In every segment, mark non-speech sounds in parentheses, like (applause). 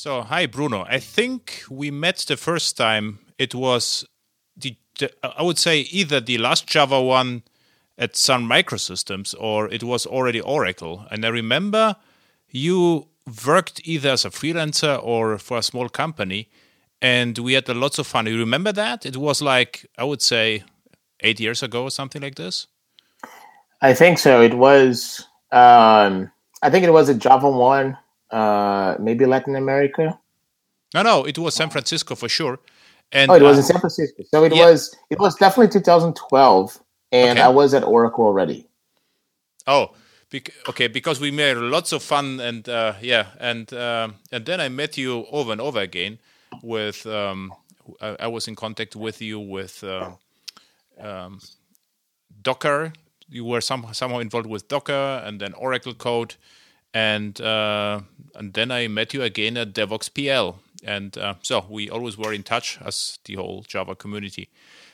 So, hi, Bruno. I think we met the first time. It was the, the I would say either the last Java one at Sun Microsystems or it was already Oracle. And I remember you worked either as a freelancer or for a small company, and we had lots of fun. You remember that? It was like I would say eight years ago or something like this. I think so. It was. Um, I think it was a Java one uh, maybe Latin America. No, no, it was San Francisco for sure. And oh, it was uh, in San Francisco. So it yeah. was it was definitely 2012, and okay. I was at Oracle already. Oh, okay, because we made lots of fun, and uh, yeah, and uh, and then I met you over and over again. With um, I, I, was in contact with you with uh, um, Docker. You were some, somehow involved with Docker, and then Oracle code and uh, and then I met you again at Devoxx PL, and uh, so we always were in touch as the whole Java community.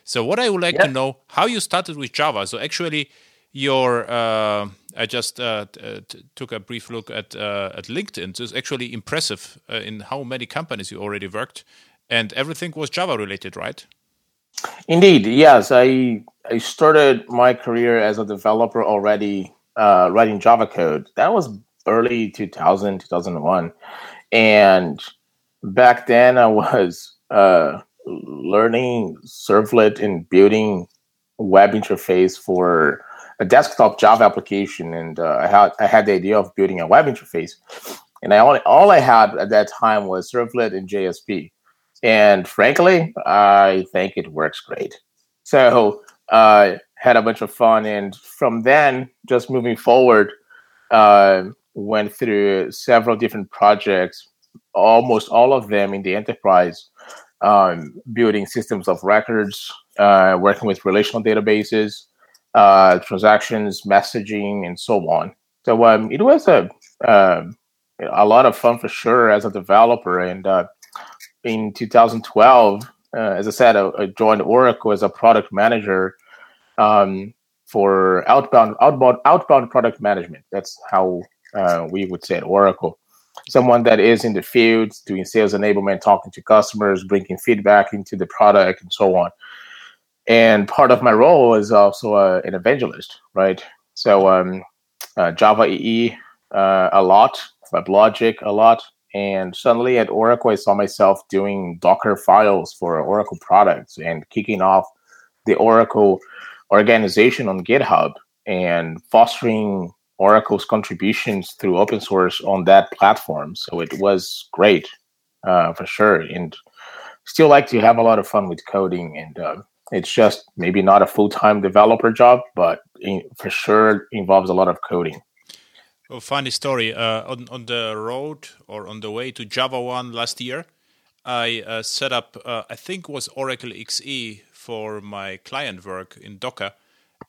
So what I would like yeah. to know how you started with Java. So actually, your uh, I just uh, t- took a brief look at uh, at LinkedIn. So it's actually impressive uh, in how many companies you already worked, and everything was Java related, right? Indeed, yes. I I started my career as a developer already writing Java code. That was early 2000, 2001. And back then I was uh, learning servlet and building web interface for a desktop Java application. And uh, I, had, I had the idea of building a web interface. And I only, all I had at that time was servlet and JSP. And frankly, I think it works great. So uh, had a bunch of fun. And from then, just moving forward, uh, went through several different projects, almost all of them in the enterprise, um, building systems of records, uh, working with relational databases, uh, transactions, messaging, and so on. So um, it was a uh, a lot of fun for sure as a developer. And uh, in 2012, uh, as I said, I, I, joined Oracle as a product manager. Um, for outbound outbound outbound product management. That's how uh, we would say at Oracle. Someone that is in the field doing sales enablement, talking to customers, bringing feedback into the product, and so on. And part of my role is also uh, an evangelist, right? So um, uh, Java EE uh, a lot, WebLogic a lot, and suddenly at Oracle, I saw myself doing Docker files for Oracle products and kicking off the Oracle organization on GitHub and fostering Oracle's contributions through open source on that platform. So it was great uh, for sure. And still like to have a lot of fun with coding. And uh, it's just maybe not a full time developer job, but in, for sure involves a lot of coding. Well, funny story. Uh, on on the road or on the way to Java One last year, I uh, set up. Uh, I think was Oracle XE for my client work in Docker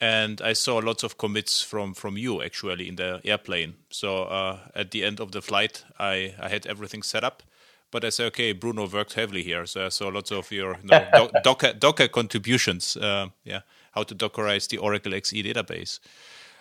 and I saw lots of commits from from you actually in the airplane. So uh, at the end of the flight, I I had everything set up. But I said, okay, Bruno worked heavily here, so I saw lots of your you know, (laughs) do- Docker Docker contributions. Uh, yeah, how to Dockerize the Oracle XE database.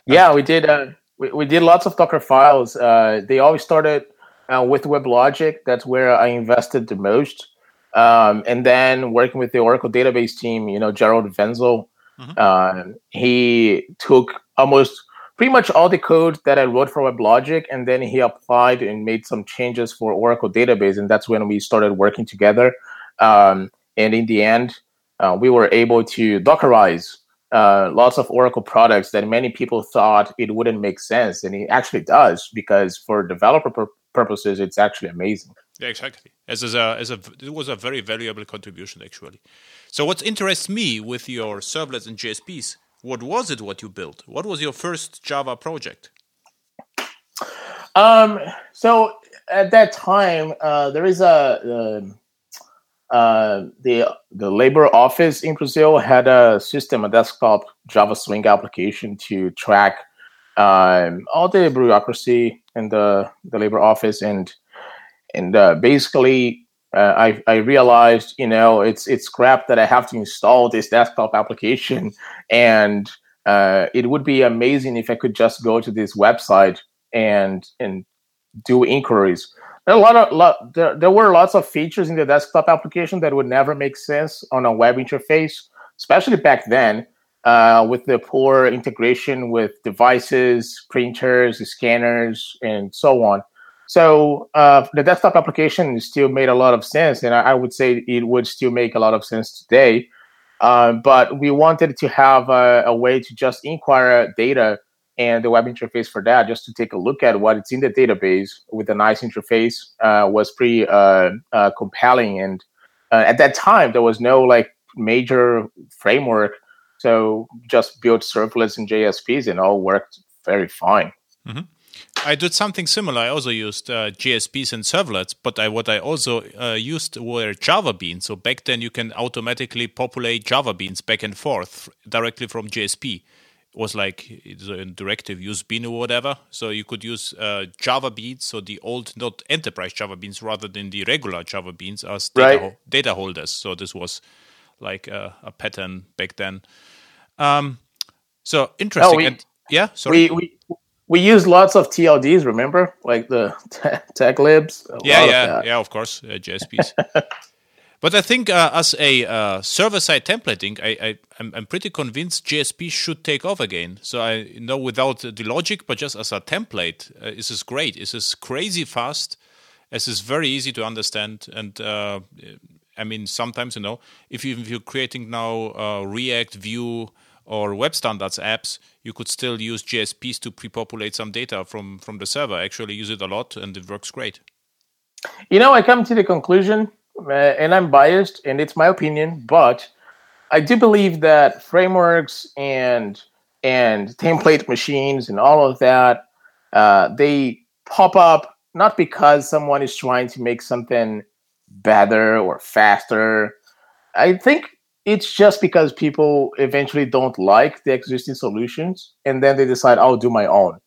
Yeah, we did. Uh, we, we did lots of Docker files. Uh, they always started uh, with WebLogic. That's where I invested the most. Um, and then working with the Oracle database team, you know, Gerald Venzl, Mm-hmm. Uh, he took almost pretty much all the code that I wrote for WebLogic, and then he applied and made some changes for Oracle database, and that's when we started working together. Um, and in the end, uh, we were able to Dockerize uh, lots of Oracle products that many people thought it wouldn't make sense, and it actually does because for developer pur- purposes, it's actually amazing. Yeah, exactly. As, as a as a it was a very valuable contribution actually. So what interests me with your servlets and JSPs, what was it what you built? What was your first Java project? Um, so at that time, uh, there is a um, uh, the the labor office in Brazil had a system, a desktop Java Swing application to track um, all the bureaucracy in the the labor office and and uh, basically uh, I, I realized you know it's it's crap that I have to install this desktop application and uh, it would be amazing if I could just go to this website and and do inquiries there a lot of lot, there, there were lots of features in the desktop application that would never make sense on a web interface, especially back then. Uh, with the poor integration with devices, printers, scanners, and so on. So uh, the desktop application still made a lot of sense, and I, I, would say it would still make a lot of sense today. Um, but we wanted to have a, a, way to just inquire data and the web interface for that, just to take a look at what it's in the database with a nice interface, uh, was pretty uh, uh compelling. And uh, at that time, there was no like major framework, so just built servlets and JSPs, and all worked very fine. Mm-hmm. I did something similar. I also used uh, JSPs and servlets, but I, what I also uh, used were Java beans. So back then, you can automatically populate Java beans back and forth directly from JSP. It was like a directive use bean or whatever. So you could use uh, Java beans, so the old not enterprise Java beans, rather than the regular Java beans as data, right. ho- data holders. So this was like a, a pattern back then. Um, so interesting. Oh, we, and, yeah, sorry. We, we we used lots of TLDs, remember, like the (laughs) taglibs. Yeah, yeah, of yeah. Of course, uh, JSPs. (laughs) but I think uh, as a uh, server-side templating, I, I I'm, I'm, pretty convinced JSP should take off again. So I know without the logic, but just as a template, uh, this is great. This is crazy fast. This is very easy to understand, and uh, I mean sometimes you know if, you, if you're creating now uh, React, Vue or web standards apps, you could still use JSPs to pre-populate some data from from the server. I actually use it a lot, and it works great. You know, I come to the conclusion, uh, and I'm biased, and it's my opinion, but I do believe that frameworks and and template machines and all of that, uh, they pop up not because someone is trying to make something better or faster. I think it's just because people eventually don't like the existing solutions and then they decide i'll do my own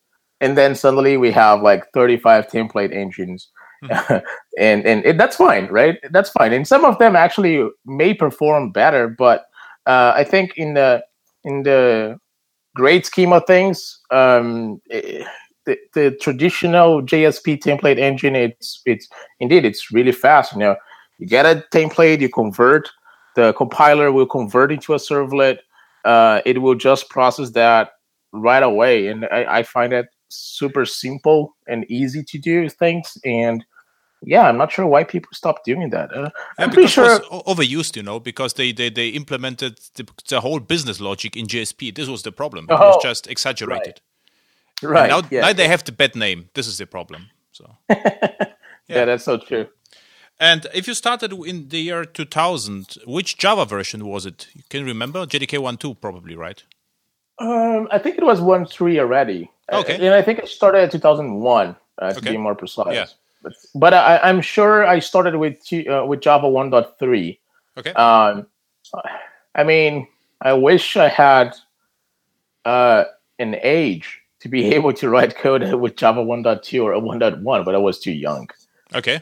and then suddenly we have like 35 template engines mm-hmm. (laughs) and, and that's fine right that's fine and some of them actually may perform better but uh, i think in the in the great scheme of things um, it, eh, the, the traditional JSP template engine, it's it's indeed it's really fast. You know, you get a template, you convert, the compiler will convert into a servlet. Uh, it will just process that right away, and I, I find it super simple and easy to do things. And yeah, I'm not sure why people stop doing that. Uh, I'm pretty sure overused, you know, because they they, they implemented the, the, whole business logic in JSP. This was the problem. It oh, was just exaggerated. Right. right. now, yeah. now they have the bad name. This is the problem. So (laughs) yeah. yeah, that's so true. And if you started in the year 2000, which Java version was it? You can remember? JDK 1.2 probably, right? Um, I think it was 1.3 already. Okay. And I think I started in 2001, uh, to okay. be more precise. Yeah. But, but I, am sure I started with uh, with Java 1.3. Okay. Um, I mean, I wish I had uh, an age to be (laughs) able to write code (laughs) with Java 1.2 or 1.1, but I was too young. Okay.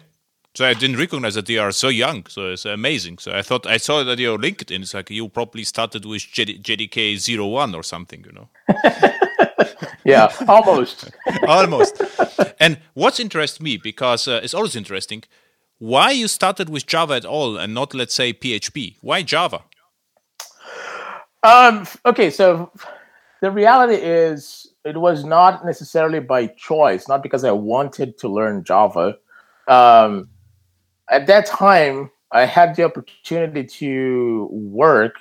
So I didn't recognize that they are so young. So it's amazing. So I thought I saw that your LinkedIn. It's like you probably started with JD, JDK 01 or something, you know. (laughs) yeah, almost. (laughs) almost. And what's interests me because uh, it's always interesting. Why you started with Java at all and not, let's say, PHP? Why Java? Um. Okay. So the reality is, it was not necessarily by choice, not because I wanted to learn Java. Um, at that time, I had the opportunity to work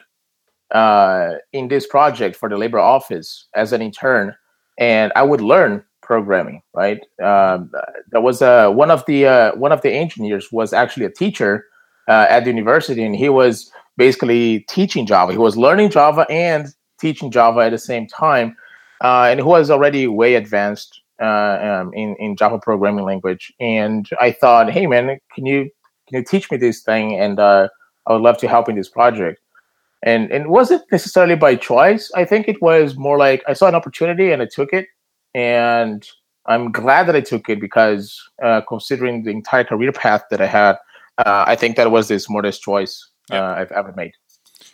uh, in this project for the labor office as an intern, and I would learn programming. Right, um, that was uh, one of the uh, one of the engineers was actually a teacher uh, at the university, and he was basically teaching Java. He was learning Java and teaching Java at the same time, uh, and he was already way advanced uh, um, in in Java programming language. And I thought, hey man, can you can you teach me this thing? And uh, I would love to help in this project. And and was it necessarily by choice? I think it was more like I saw an opportunity and I took it. And I'm glad that I took it because uh, considering the entire career path that I had, uh, I think that was the smartest choice yeah. Uh, I've ever made.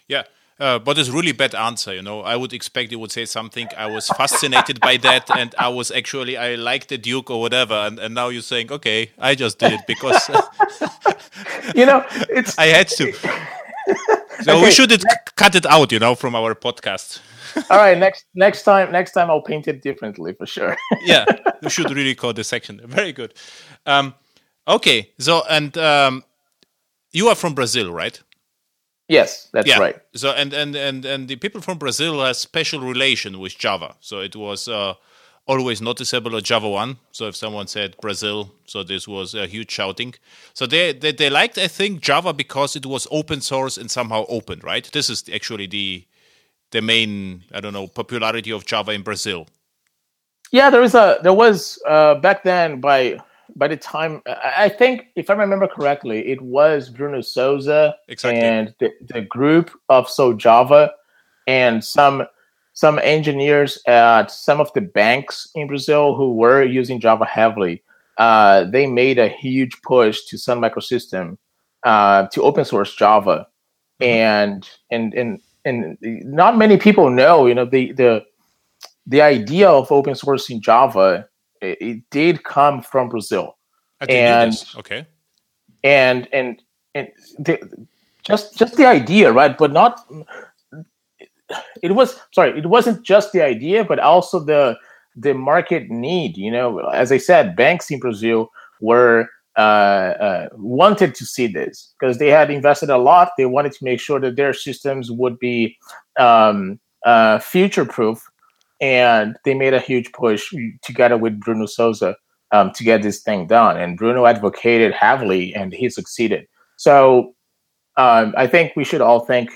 Yeah. Uh, but it's really bad answer, you know. I would expect you would say something. I was fascinated by that, and I was actually I liked the Duke or whatever. And, and now you're saying, okay, I just did it because (laughs) you know it's (laughs) I had to. (laughs) So okay. we should it, cut it out, you know, from our podcast. All right, next next time next time I'll paint it differently for sure. yeah, we should really call the section. Very good. Um, okay, so and um, you are from Brazil, right? Yes, that's yeah. right. So and and and and the people from Brazil have special relation with Java. So it was uh, always noticeable at Java One. So if someone said Brazil, so this was a huge shouting. So they, they they liked I think Java because it was open source and somehow open, right? This is actually the the main I don't know popularity of Java in Brazil. Yeah, there was a there was uh, back then by by the time I think if I remember correctly, it was Bruno Souza exactly. and the, the group of SouJava and some some engineers at some of the banks in Brazil who were using Java heavily. Uh, they made a huge push to Sun Microsystem uh, to open source Java, mm-hmm. and and and and not many people know. You know the the the idea of open sourcing Java it, it did come from Brazil. and okay, and and and the, just just the idea, right? But not. It was sorry. It wasn't just the idea, but also the the market need. You know, as I said, banks in Brazil were uh, uh, wanted to see this because they had invested a lot. They wanted to make sure that their systems would be um, uh, future proof and they made a huge push together with Bruno Souza um, to get this thing done. And Bruno advocated heavily, and he succeeded. So um, I think we should all thank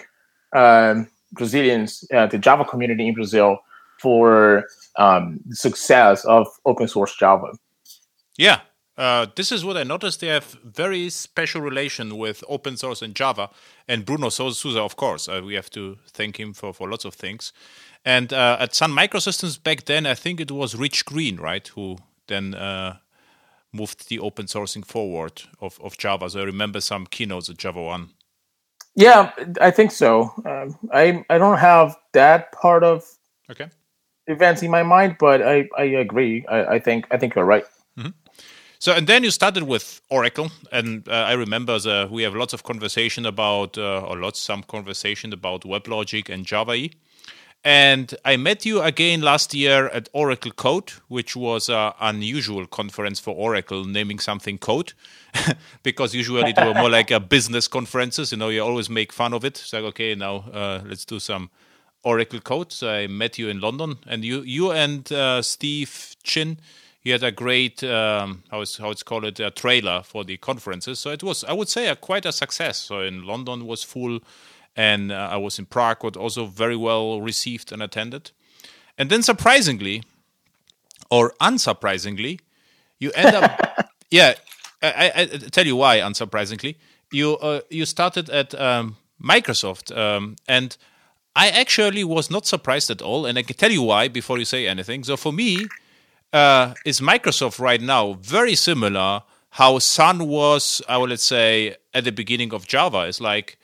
um, Brazilians, uh, the Java community in Brazil, for um, the success of open source Java. Yeah, uh, this is what I noticed. They have very special relation with open source and Java, and Bruno Souza, of course. Uh, we have to thank him for, for lots of things. And uh, at Sun Microsystems back then, I think it was Rich Green, right, who then uh, moved the open sourcing forward of, of Java. So I remember some keynotes at Java One. Yeah, I think so. Um, I I don't have that part of okay events in my mind, but I, I agree. I, I think I think you're right. Mm-hmm. So and then you started with Oracle, and uh, I remember the, we have lots of conversation about, uh, or lots some conversation about WebLogic and Java E. And I met you again last year at Oracle Code, which was an unusual conference for Oracle, naming something code, (laughs) because usually they were more like a business conferences. You know, you always make fun of it. It's like, okay, now uh, let's do some Oracle Code. So I met you in London, and you, you and uh, Steve Chin, you had a great um, how is how it's called it a trailer for the conferences. So it was, I would say, a, quite a success. So in London was full and uh, I was in Prague, was also very well received and attended. And then surprisingly, or unsurprisingly, you end up, (laughs) yeah, I, I, I, tell you why. Unsurprisingly, you uh, you started at um, Microsoft, um, and I actually was not surprised at all, and I can tell you why before you say anything. So for me, uh, is Microsoft right now very similar how Sun was, I would say, at the beginning of Java. It's like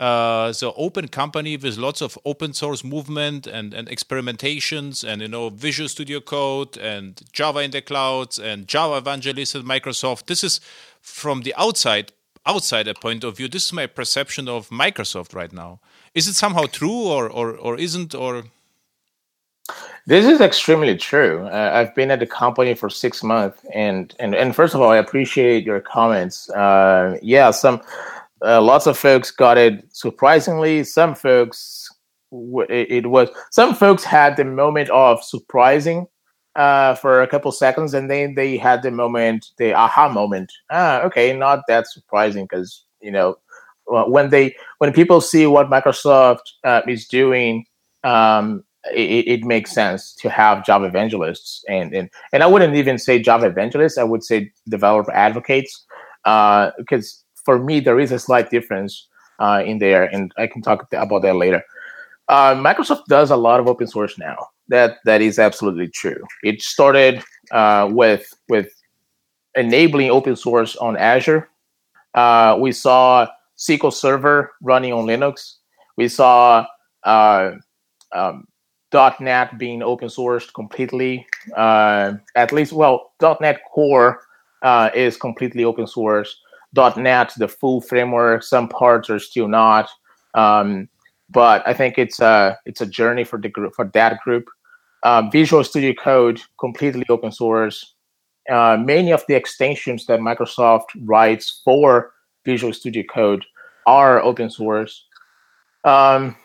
uh, the open company with lots of open source movement and, and experimentations and you know Visual Studio Code and Java in the clouds and Java evangelist at Microsoft. This is from the outside outside a point of view. This is my perception of Microsoft right now. Is it somehow true or or, or isn't or? This is extremely true. Uh, I've been at the company for six months, and and and first of all, I appreciate your comments. Uh, yeah, some uh, lots of folks got it surprisingly. Some folks, it, was some folks had the moment of surprising uh, for a couple seconds, and then they had the moment, the aha moment. Ah, okay, not that surprising because you know when they when people see what Microsoft uh, is doing. Um, it, it, makes sense to have Java evangelists, and, and and I wouldn't even say Java evangelists. I would say developer advocates, because uh, for me, there is a slight difference uh, in there, and I can talk about that later. Uh, Microsoft does a lot of open source now. That that is absolutely true. It started uh, with with enabling open source on Azure. Uh, we saw SQL Server running on Linux. We saw uh, um, .NET being open sourced completely. Uh, at least, well, .NET Core is completely open source. .NET, the full framework, some parts are still not. Um, but I think it's a it's a journey for the group for that group. Uh, Visual Studio Code completely open source. Uh, many of the extensions that Microsoft writes for Visual Studio Code are open source. Um,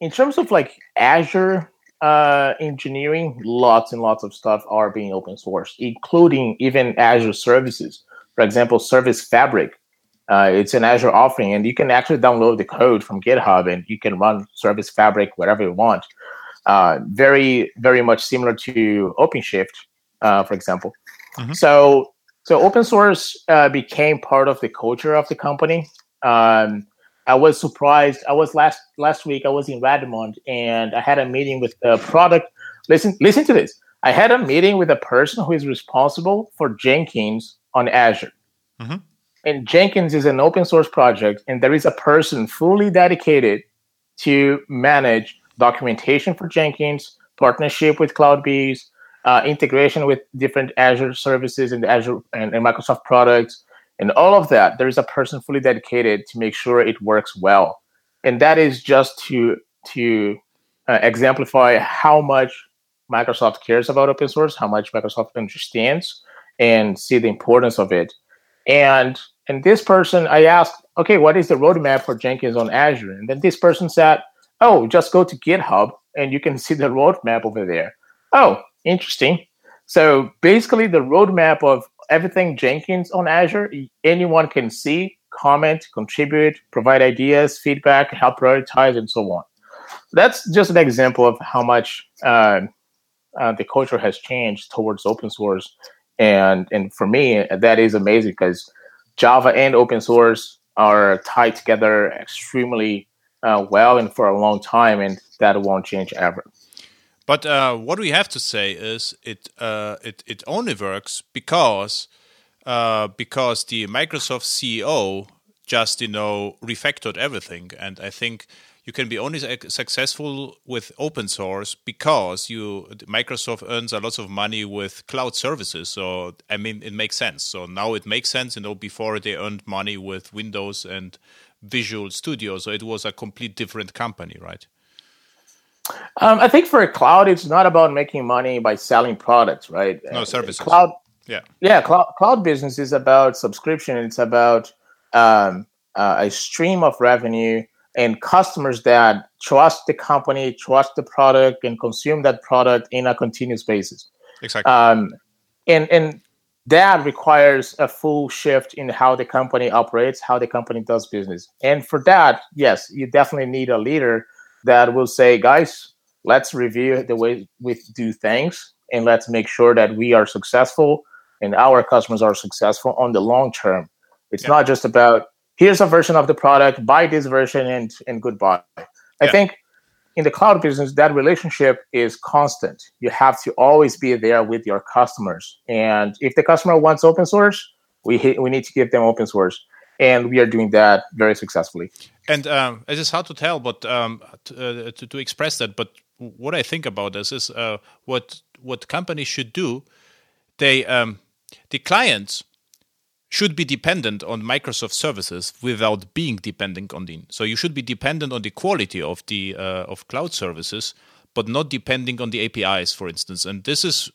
in terms of like Azure uh, engineering, lots and lots of stuff are being open source, including even Azure services. For example, Service Fabric. Uh, it's an Azure offering, and you can actually download the code from GitHub, and you can run Service Fabric whatever you want. Uh, very, very much similar to OpenShift, uh, for example. Mm-hmm. So, so open source uh, became part of the culture of the company. Um, I was surprised. I was last last week. I was in Redmond, and I had a meeting with the product. Listen, listen to this. I had a meeting with a person who is responsible for Jenkins on Azure. Mm-hmm. And Jenkins is an open source project, and there is a person fully dedicated to manage documentation for Jenkins, partnership with CloudBees, uh, integration with different Azure services and Azure and, and Microsoft products, and all of that, there is a person fully dedicated to make sure it works well. And that is just to to uh, exemplify how much Microsoft cares about open source, how much Microsoft understands and see the importance of it. And and this person, I asked, okay, what is the roadmap for Jenkins on Azure? And then this person said, oh, just go to GitHub and you can (laughs) see the roadmap over there. Oh, interesting. So basically, the roadmap of everything Jenkins on Azure, anyone can see, comment, contribute, provide ideas, feedback, help prioritize, and so on. That's just an example of how much uh, uh, the culture has changed towards open source. And, and for me, that is amazing because Java and open source are tied together extremely uh, well and for a long time, and that won't change ever. But uh, what we have to say is it uh, it it only works because uh, because the Microsoft CEO just you know refactored everything, and I think you can be only successful with open source because you Microsoft earns a lot of money with cloud services. So I mean, it makes sense. So now it makes sense. You know, before they earned money with Windows and Visual Studio, so it was a complete different company, right? Um, I think for a cloud, it's not about making money by selling products, right? No services. Cloud, yeah, yeah. Cloud cloud business is about subscription. It's about um, uh, a stream of revenue and customers that trust the company, trust the product, and consume that product in a continuous basis. Exactly. Um, and and that requires a full shift in how the company operates, how the company does business. And for that, yes, you definitely need a leader that will say, guys, let's review the way we do things and let's make sure that we are successful and our customers are successful on the long term. It's yeah. not just about here's a version of the product, buy this version and and goodbye. I think in the cloud business, that relationship is constant. You have to always be there with your customers. And if the customer wants open source, we we need to give them open source and we are doing that very successfully. And um, it is hard to tell, but um, to, uh, to, to, express that. But what I think about this is uh, what what companies should do. They um, the clients should be dependent on Microsoft services without being dependent on them. So you should be dependent on the quality of the uh, of cloud services, but not depending on the APIs, for instance. And this is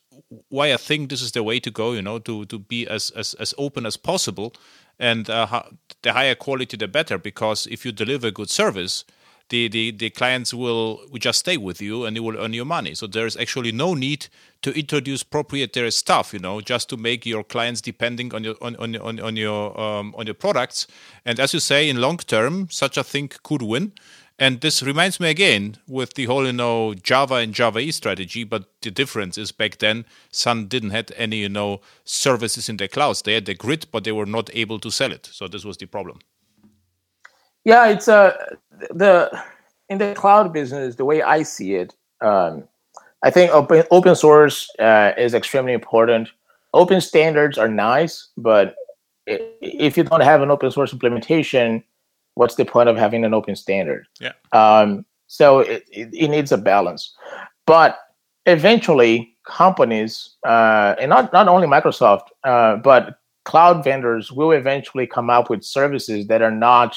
why I think this is the way to go. You know, to to be as as, as open as possible and uh, the higher quality the better because if you deliver good service the, the, the clients will, will just stay with you and you will earn your money so there's actually no need to introduce proprietary stuff you know just to make your clients depending on your on, on, on, on your um, on your products and as you say in long term such a thing could win and this reminds me again with the whole, you know, Java and Java E strategy. But the difference is back then, Sun didn't have any, you know, services in their clouds. They had the grid, but they were not able to sell it. So this was the problem. Yeah, it's uh, the in the cloud business, the way I see it, um, I think open open source uh, is extremely important. Open standards are nice, but if you don't have an open source implementation, what's the point of having an open standard? Yeah. Um, So it, it, it needs a balance. But eventually, companies, uh, and not, not only Microsoft, uh, but cloud vendors will eventually come up with services that are not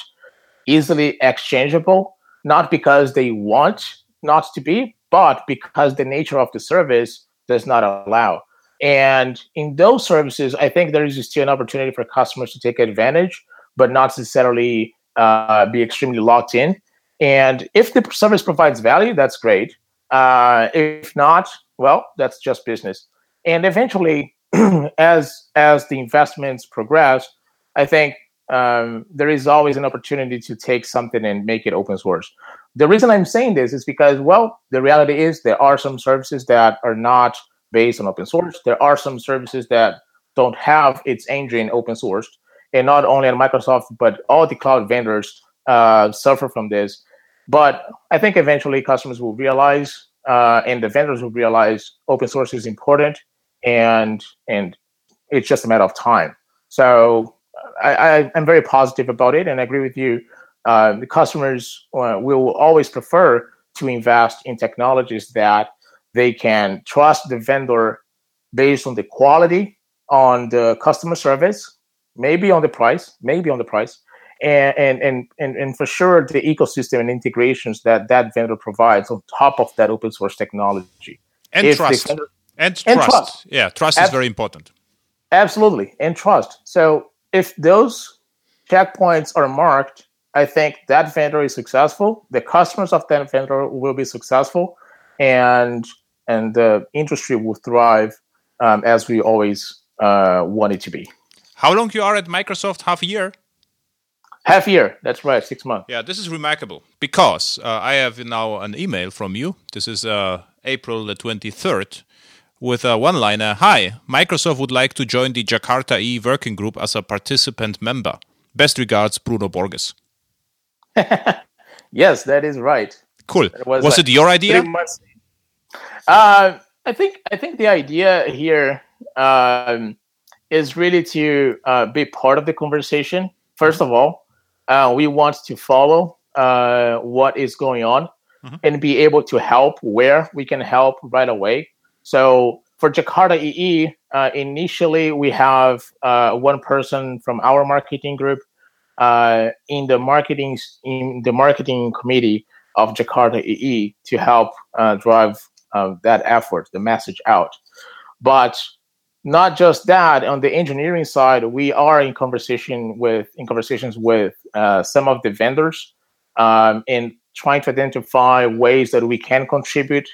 easily exchangeable, not because they want not to be, but because the nature of the service does not allow. And in those services, I think there is still an opportunity for customers to take advantage, but not necessarily uh, be extremely locked in. And if the service provides value, that's great. Uh, if not, well, that's just business. And eventually, (clears throat) as as the investments progress, I think um, there is always an opportunity to take something and make it open source. The reason I'm saying this is because, well, the reality is there are some services that are not based on open source. There are some services that don't have its engine open sourced, and not only on Microsoft, but all the cloud vendors uh, suffer from this. But I think eventually customers will realize, uh, and the vendors will realize, open source is important, and and it's just a matter of time. So I, I am very positive about it, and I agree with you. Uh, the customers uh, will always prefer to invest in technologies that they can trust the vendor based on the quality, on the customer service, maybe on the price, maybe on the price, and and and and, for sure the ecosystem and integrations that that vendor provides on top of that open source technology. And if trust. Vendor, and, and trust. trust. Yeah, trust Ab- is very important. Absolutely, and trust. So if those checkpoints are marked, I think that vendor is successful. The customers of that vendor will be successful, and and the industry will thrive um, as we always uh, want it to be. How long you are at Microsoft? Half a year. Half year. That's right. Six months. Yeah, this is remarkable because uh, I have now an email from you. This is uh, April the twenty third with a one liner Hi, Microsoft would like to join the Jakarta E working group as a participant member. Best regards, Bruno Borges. (laughs) yes, that is right. Cool. Was, was like it your idea? Uh, I think I think the idea here um, is really to uh, be part of the conversation. First of all, uh, we want to follow uh, what is going on mm-hmm. and be able to help where we can help right away. So for Jakarta EE, uh, initially we have uh, one person from our marketing group uh, in the marketing in the marketing committee of Jakarta EE to help uh, drive uh, that effort, the message out. But not just that, on the engineering side, we are in conversation with in conversations with uh, some of the vendors um, in trying to identify ways that we can contribute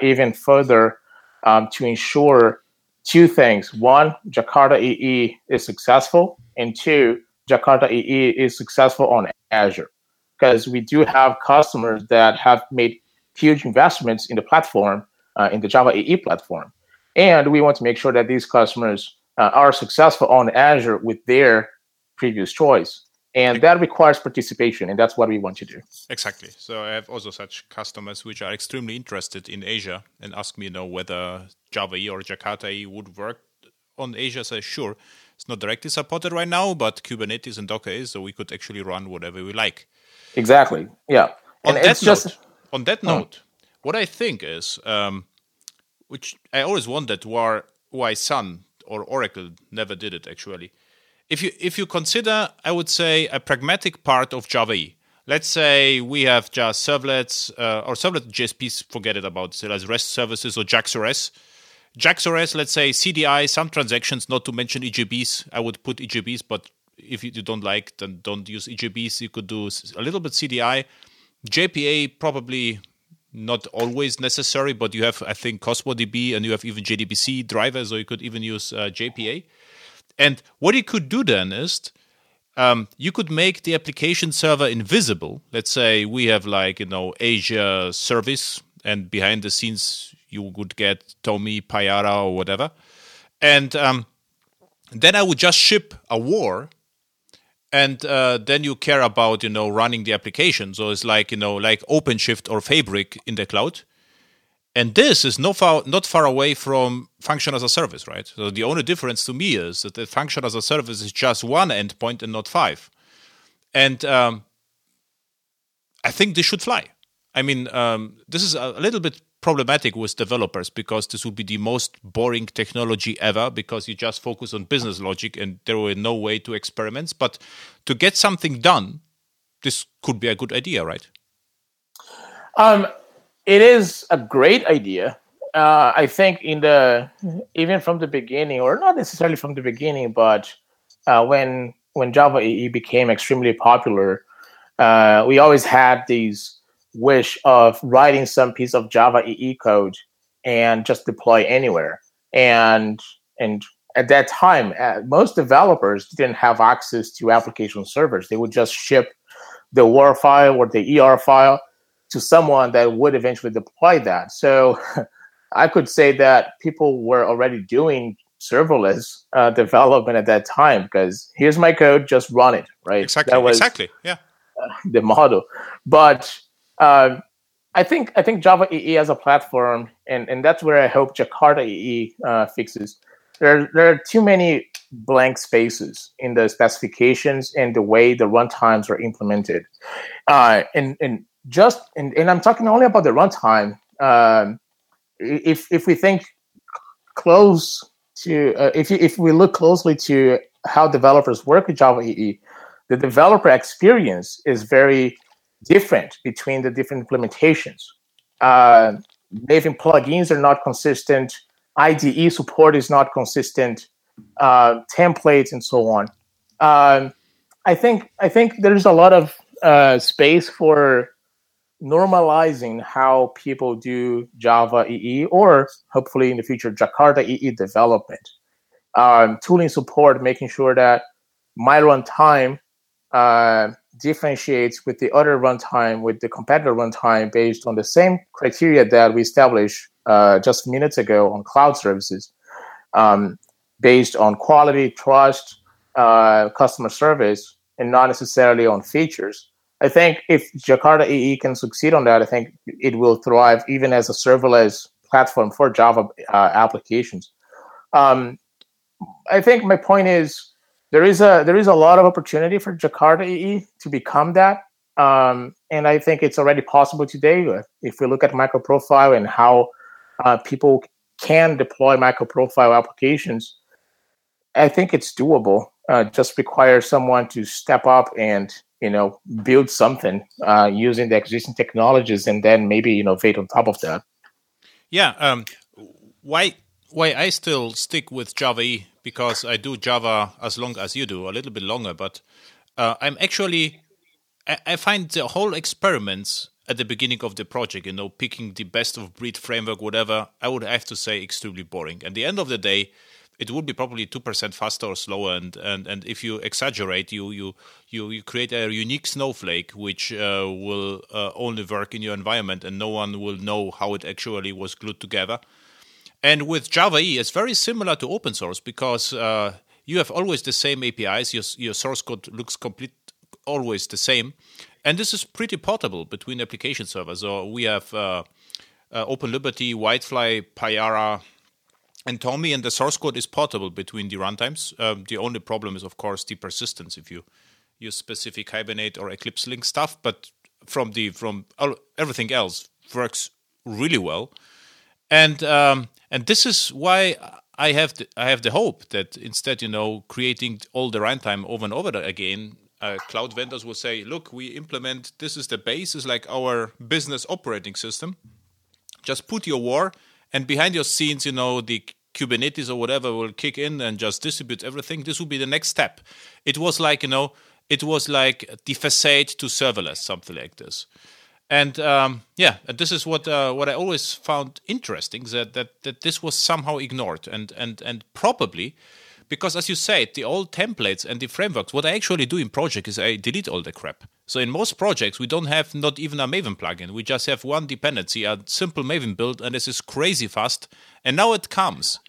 even further um, to ensure two things. One, Jakarta EE is successful, and two, Jakarta EE is successful on Azure. Because we do have customers that have made huge investments in the platform, uh, in the Java EE platform. And we want to make sure that these customers uh, are successful on Azure with their previous choice and that requires participation and that's what we want to do. Exactly. So i have also such customers which are extremely interested in Azure and ask me you know whether java or jakarta would work on Azure. So sure it's not directly supported right now but kubernetes and docker is so we could actually run whatever we like. Exactly. Yeah. On and that note just... on that hmm. note what i think is um, which i always wondered why why sun or oracle never did it actually if you if you consider, I would say a pragmatic part of Java. Let's say we have just servlets uh, or servlet JSPs. Forget it about so as REST services or JAX-RS. JAX-RS, let's say CDI, some transactions, not to mention EJBs. I would put EJBs, but if you don't like, then don't use EJBs. You could do a little bit CDI. JPA probably not always necessary, but you have, I think, Cosmos DB and you have even JDBC drivers, or you could even use uh, JPA. And what you could do then is um, you could make the application server invisible. Let's say we have like, you know, Azure service, and behind the scenes you would get TomEE, Payara, or whatever. And um, then I would just ship a war and uh, then you care about you know running the application so it's like you know like openshift or fabric in the cloud and this is not far, not far away from function as a service, right? So the only difference to me is that the function as a service is just one endpoint and not five. And um, I think this should fly. I mean, um, this is a little bit problematic with developers because this would be the most boring technology ever because you just focus on business logic and there were no way to experiments. But to get something done, this could be a good idea, right? Um, it is a great idea. Uh, I think in the even from the beginning, or not necessarily from the beginning, but uh, when when Java EE became extremely popular, uh, we always had these wish of writing some piece of Java EE code and just deploy anywhere. And and at that time, uh, most developers didn't have access to application servers. They would just ship the WAR file or the ER file to someone that would eventually deploy that. So (laughs) I could say that people were already doing serverless uh, development at that time because here's my code, just run it, right? Exactly. That was, exactly. Yeah. Uh, (laughs) the model, but um, I think I think Java EE as a platform, and, and that's where I hope Jakarta EE uh, fixes. There there are too many blank spaces in the specifications and the way the runtimes are implemented, uh, and and just and, and I'm talking only about the runtime. Um, if if we think close to uh, if you, if we look closely to how developers work with Java EE, the developer experience is very different between the different implementations. Uh, Maven plugins are not consistent. IDE support is not consistent. Uh, templates and so on. Um, I think I think there's a lot of uh, space for normalizing how people do Java EE or hopefully in the future Jakarta EE development. Um, tooling support, making sure that my runtime uh, differentiates with the other runtime, with the competitor runtime, based on the same criteria that we established uh, just minutes ago on cloud services, um, based on quality, trust, uh, customer service, and not necessarily on features. I think if Jakarta EE can succeed on that, I think it will thrive even as a serverless platform for Java uh, applications. Um, I think my point is there is a there is a lot of opportunity for Jakarta EE to become that, um, and I think it's already possible today. If we look at microprofile and how uh, people can deploy microprofile applications, I think it's doable. Uh, just requires someone to step up and you know build something uh, using the existing technologies, and then maybe innovate on top of that. Yeah. Um, why why I still stick with Java E because I do Java as long as you do, a little bit longer. But uh, I'm actually, I, I, find the whole experiments at the beginning of the project, you know, picking the best of breed framework, whatever, I would have to say extremely boring. At the end of the day, it would be probably two percent faster or slower, and, and, and if you exaggerate, you you you, you create a unique snowflake which uh, will uh, only work in your environment, and no one will know how it actually was glued together. And with Java E, it's very similar to open source because uh, you have always the same APIs. Your, your source code looks complete, always the same, and this is pretty portable between application servers. So we have uh, uh, Open Liberty, WildFly, Payara, and TomEE, and the source code is portable between the runtimes. Um, the only problem is, of course, the persistence if you use specific Hibernate or Eclipse Link stuff. But from the from everything else works really well, and um, and this is why I have the, I have the hope that instead, you know, creating all the runtime over and over again, uh, cloud vendors will say, "Look, we implement this is the base, is like our business operating system. Just put your war, and behind your scenes, you know, the Kubernetes or whatever will kick in and just distribute everything. This will be the next step. It was like you know, it was like the facade to serverless, something like this and um, yeah, this is what uh, what I always found interesting that, that that this was somehow ignored and and and probably because as you said, the old templates and the frameworks. What I actually do in project is I delete all the crap. So in most projects, we don't have not even a Maven plugin. We just have one dependency, a simple Maven build, and this is crazy fast. And now it comes.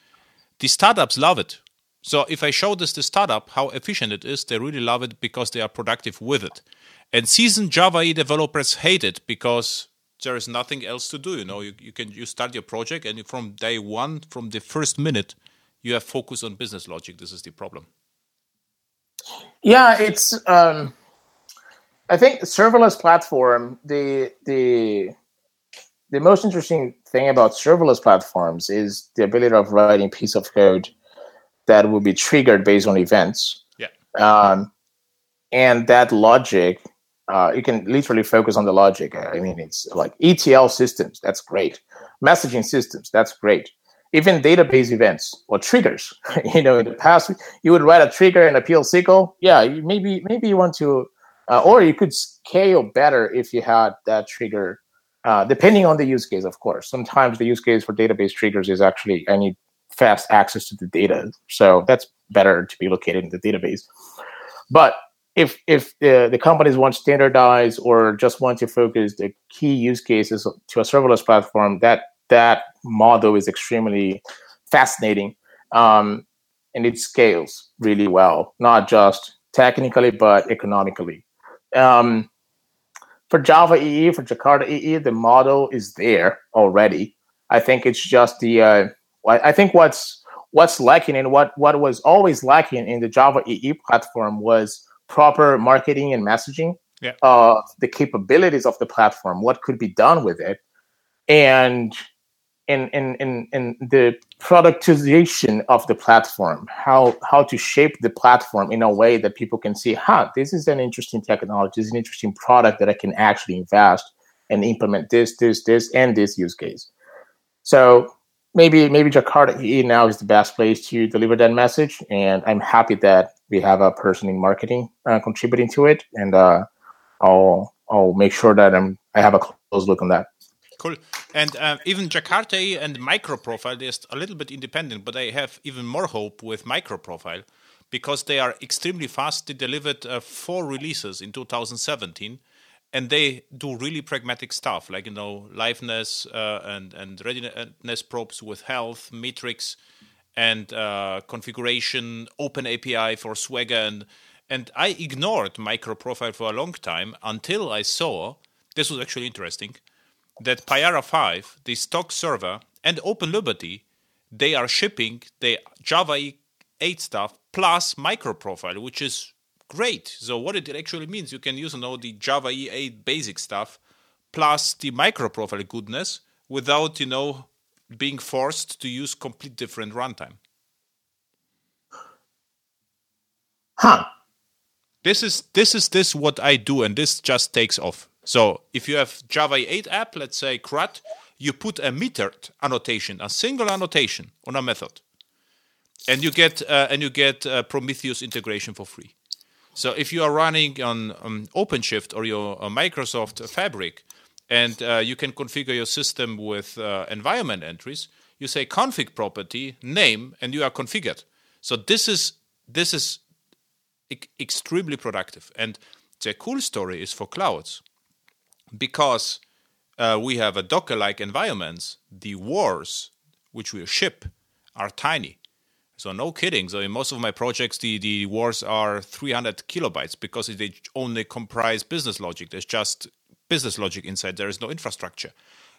The startups love it. So if I show this to startup how efficient it is, they really love it because they are productive with it. And seasoned Java E developers hate it because there is nothing else to do. You know, you, you can you start your project and from day one, from the first minute, you have focus on business logic. This is the problem. Yeah, it's um, I think serverless platform, the the the most interesting thing about serverless platforms is the ability of writing piece of code that will be triggered based on events. Yeah. Um, and that logic, uh, you can literally focus on the logic. I mean, it's like ETL systems. That's great. Messaging systems. That's great. Even database events or triggers. (laughs) you know, in the past, you would write a trigger in a PL SQL. Yeah, maybe maybe you want to, uh, or you could scale better if you had that trigger uh, depending on the use case, of course. Sometimes the use case for database triggers is actually I need fast access to the data, so that's better to be located in the database. But if if the, the companies want to standardize or just want to focus the key use cases to a serverless platform, that that model is extremely fascinating, um, and it scales really well, not just technically but economically. Um, for Java EE, for Jakarta EE, the model is there already. I think it's just the uh, I think what's what's lacking and what what was always lacking in the Java EE platform was proper marketing and messaging. Yeah. Uh, the capabilities of the platform, what could be done with it, and in in in in the productization of the platform how how to shape the platform in a way that people can see huh this is an interesting technology this is an interesting product that i can actually invest and implement this this this and this use case. So maybe maybe jakarta now is the best place to deliver that message and i'm happy that we have a person in marketing uh, contributing to it and uh, i'll i'll make sure that i'm i have a close look on that Cool. And uh, even Jakarta and Microprofile, they're a little bit independent, but I have even more hope with Microprofile because they are extremely fast. They delivered uh, four releases in 2017, and they do really pragmatic stuff like you know liveness uh, and and readiness probes with health metrics and uh, configuration, Open API for Swagger, and and I ignored Microprofile for a long time until I saw this was actually interesting that Payara 5, the stock server, and OpenLiberty, they are shipping the Java 8 stuff plus microprofile, which is great. So what it actually means, you can use you know, the Java E8 basic stuff plus the microprofile goodness without, you know, being forced to use complete different runtime. Huh. This is this is this what I do, and this just takes off. So if you have Java 8 app, let's say CRUD, you put a metered annotation, a single annotation on a method, and you get uh, and you get uh, Prometheus integration for free. So if you are running on um, OpenShift or your uh, Microsoft Fabric, and uh, you can configure your system with uh, environment entries, you say config property name, and you are configured. So this is this is e- extremely productive. And the cool story is for clouds because uh, we have a Docker-like environments, the wars which we ship are tiny. So no kidding. So in most of my projects, the, the wars are 300 kilobytes because they only comprise business logic. There's just business logic inside. There is no infrastructure.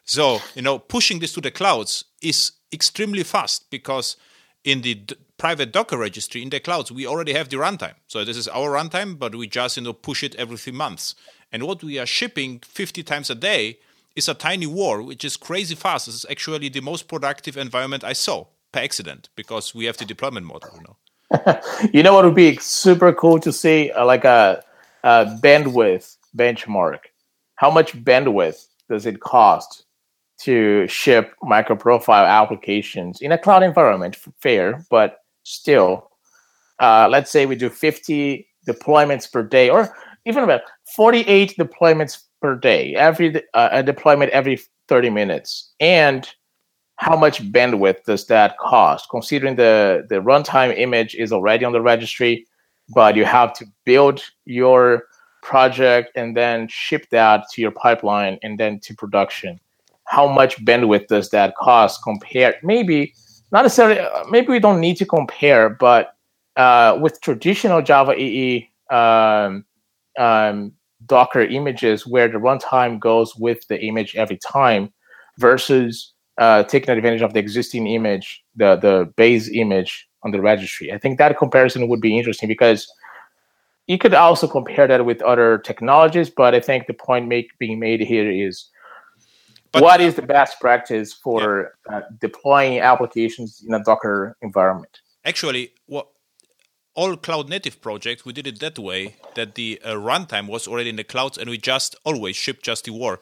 So you know, pushing this to the clouds is extremely fast because in the d- private Docker registry in the clouds, we already have the runtime. So this is our runtime, but we just you know push it every three months. And what we are shipping 50 times a day is a tiny war, which is crazy fast. This is actually the most productive environment I saw per accident because we have the deployment model. You know, (laughs) you know what would be super cool to see, uh, like a, a bandwidth benchmark. How much bandwidth does it cost to ship microprofile applications in a cloud environment? Fair, but still, uh, let's say we do 50 deployments per day, or even about 48 deployments per day, every uh, a deployment every 30 minutes. And how much bandwidth does that cost? Considering the the runtime image is already on the registry, but you have to build your project and then ship that to your pipeline and then to production. How much bandwidth does that cost compared? Maybe not necessarily. Uh, maybe we don't need to compare, but uh, with traditional Java EE um, um, Docker images where the runtime goes with the image every time versus uh, taking advantage of the existing image, the, the base image on the registry. I think that comparison would be interesting because you could also compare that with other technologies, but I think the point make, being made here is but, what is the best practice for yeah. uh, deploying applications in a Docker environment? Actually, what all cloud native projects we did it that way that the uh, runtime was already in the clouds and we just always ship just the war.